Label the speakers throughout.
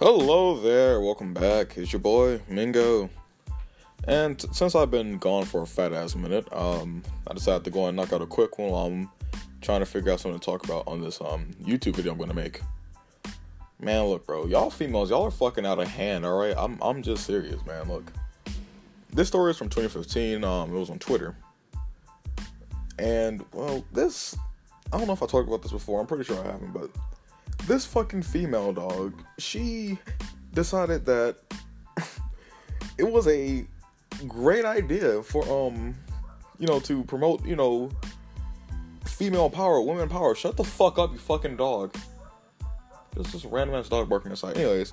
Speaker 1: Hello there, welcome back. It's your boy Mingo. And since I've been gone for a fat ass minute, um, I decided to go and knock out a quick one while I'm trying to figure out something to talk about on this um YouTube video I'm gonna make. Man, look, bro, y'all females, y'all are fucking out of hand. All right, I'm I'm just serious, man. Look, this story is from 2015. Um, it was on Twitter, and well, this I don't know if I talked about this before. I'm pretty sure I haven't, but this fucking female dog, she decided that it was a great idea for um, you know, to promote, you know, female power, women power. Shut the fuck up, you fucking dog. Just this random ass dog barking aside. Anyways,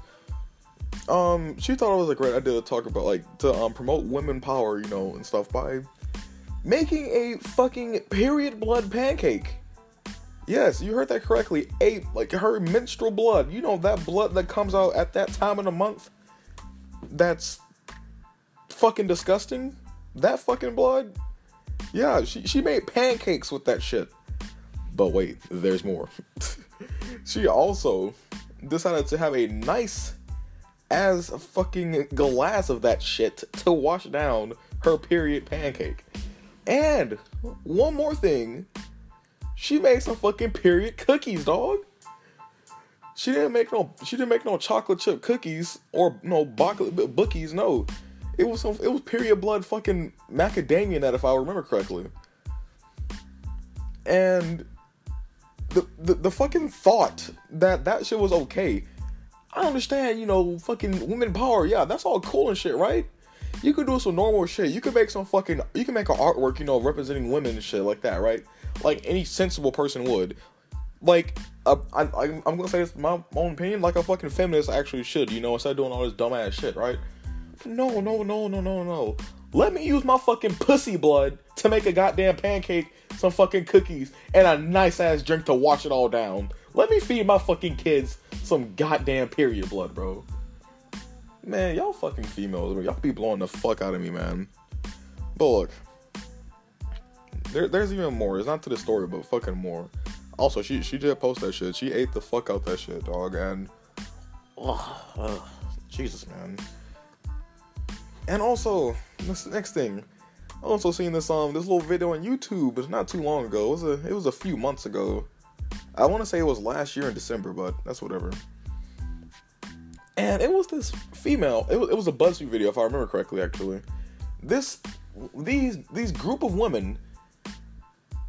Speaker 1: um, she thought it was a great idea to talk about like to um promote women power, you know, and stuff by making a fucking period blood pancake. Yes, you heard that correctly. A like her menstrual blood. You know that blood that comes out at that time of the month. That's fucking disgusting. That fucking blood. Yeah, she she made pancakes with that shit. But wait, there's more. she also decided to have a nice as fucking glass of that shit to wash down her period pancake. And one more thing, she made some fucking period cookies, dog. She didn't make no. She didn't make no chocolate chip cookies or no bookies. No, it was some. It was period blood fucking macadamia nut, if I remember correctly. And the, the the fucking thought that that shit was okay. I understand, you know, fucking women power. Yeah, that's all cool and shit, right? You could do some normal shit. You could make some fucking. You can make an artwork, you know, representing women and shit like that, right? Like any sensible person would. Like, I, I, I'm gonna say this my own opinion, like a fucking feminist actually should, you know, instead of doing all this dumbass shit, right? No, no, no, no, no, no. Let me use my fucking pussy blood to make a goddamn pancake, some fucking cookies, and a nice ass drink to wash it all down. Let me feed my fucking kids some goddamn period blood, bro. Man, y'all fucking females, bro. Y'all be blowing the fuck out of me, man. But look, there, there's even more. It's not to the story, but fucking more. Also, she she did post that shit. She ate the fuck out that shit, dog. And oh, Jesus, man. And also, this next thing, I also seen this um this little video on YouTube. It's not too long ago. It was a it was a few months ago. I want to say it was last year in December, but that's whatever. And it was this female. It was, it was a BuzzFeed video, if I remember correctly. Actually, this these these group of women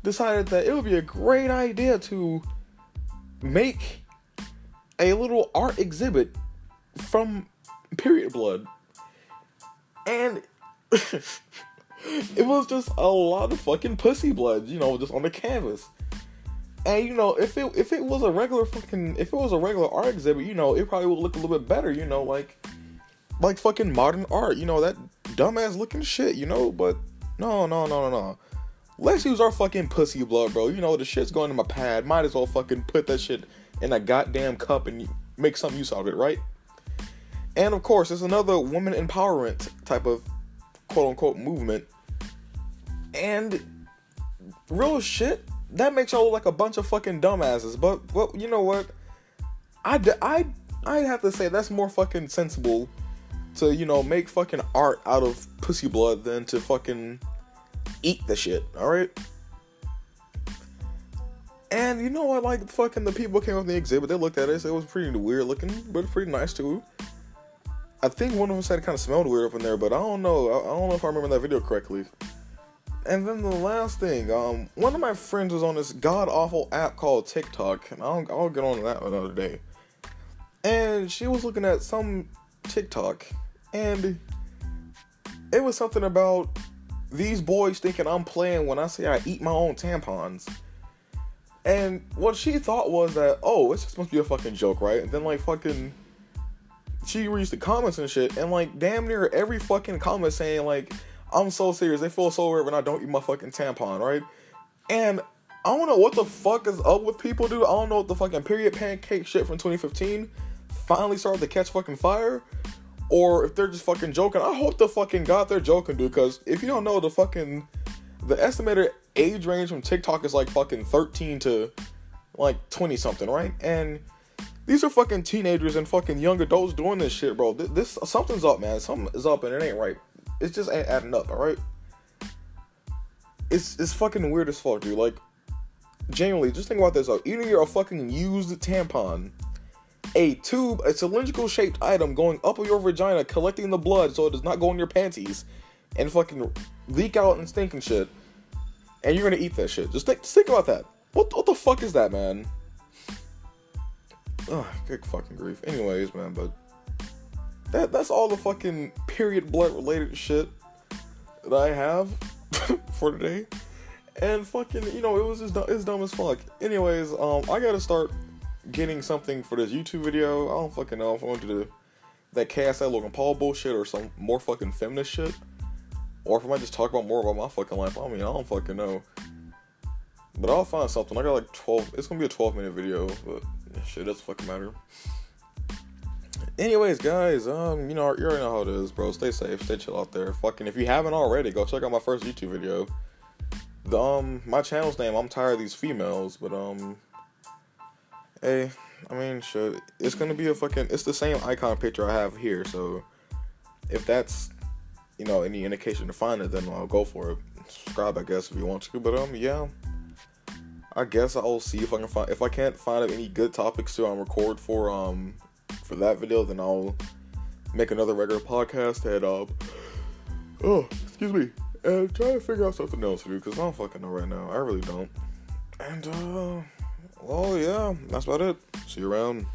Speaker 1: decided that it would be a great idea to make a little art exhibit from period blood. And it was just a lot of fucking pussy blood, you know, just on the canvas. And you know, if it if it was a regular fucking if it was a regular art exhibit, you know, it probably would look a little bit better, you know, like like fucking modern art, you know, that dumbass looking shit, you know, but no, no, no, no, no. Let's use our fucking pussy blood, bro. You know, the shit's going in my pad. Might as well fucking put that shit in a goddamn cup and make some use out of it, right? And of course, it's another woman empowerment type of quote unquote movement. And real shit, that makes y'all look like a bunch of fucking dumbasses. But, well, you know what? I, I, I'd have to say that's more fucking sensible to, you know, make fucking art out of pussy blood than to fucking eat the shit, alright? And you know what? Like, fucking the people came up the exhibit, they looked at it, it was pretty weird looking, but pretty nice too. I think one of them said it kind of smelled weird up in there, but I don't know. I, don't know if I remember that video correctly. And then the last thing, um, one of my friends was on this god awful app called TikTok, and I'll, I'll get on to that another day. And she was looking at some TikTok, and it was something about these boys thinking I'm playing when I say I eat my own tampons. And what she thought was that, oh, it's supposed to be a fucking joke, right? And then like fucking she reads the comments and shit, and like damn near every fucking comment saying like, I'm so serious, they feel so weird when I don't eat my fucking tampon, right? And I don't know what the fuck is up with people, dude. I don't know what the fucking period pancake shit from 2015 finally started to catch fucking fire or if they're just fucking joking. I hope the fucking god they're joking, dude. Because if you don't know, the fucking the estimated age range from TikTok is like fucking 13 to like 20 something, right? And These are fucking teenagers and fucking young adults doing this shit, bro. This, this something's up, man. Something is up, and it ain't right. It just ain't adding up. All right. It's it's fucking weird as fuck, dude. Like, genuinely, just think about this. Though. Eating your fucking used tampon, a tube, a cylindrical shaped item going up of your vagina, collecting the blood so it does not go in your panties, and fucking leak out and stink and shit. And you're gonna eat that shit. Just think, just think about that. What what the fuck is that, man? Ugh, good fucking grief. Anyways, man, but that that's all the fucking period blood related shit that I have for today. And fucking, you know, it was just it's dumb as fuck. Anyways, um, I gotta start getting something for this YouTube video. I don't fucking know if I want to do that KSI Logan Paul bullshit or some more fucking feminist shit. Or if I might just talk about more about my fucking life. I mean, I don't fucking know. But I'll find something. I got like 12. It's gonna be a 12 minute video, but shit, doesn't fucking matter. Anyways, guys, um, you know, you already know how it is, bro. Stay safe, stay chill out there. Fucking, if you haven't already, go check out my first YouTube video. The um, my channel's name. I'm tired of these females, but um, hey, I mean, shit, it's gonna be a fucking. It's the same icon picture I have here, so if that's you know any indication to find it, then I'll go for it. Subscribe, I guess, if you want to. But um, yeah. I guess I'll see if I can find if I can't find any good topics to um, record for um for that video, then I'll make another regular podcast and um oh excuse me and try to figure out something else to do because I don't fucking know right now. I really don't. And uh well yeah, that's about it. See you around.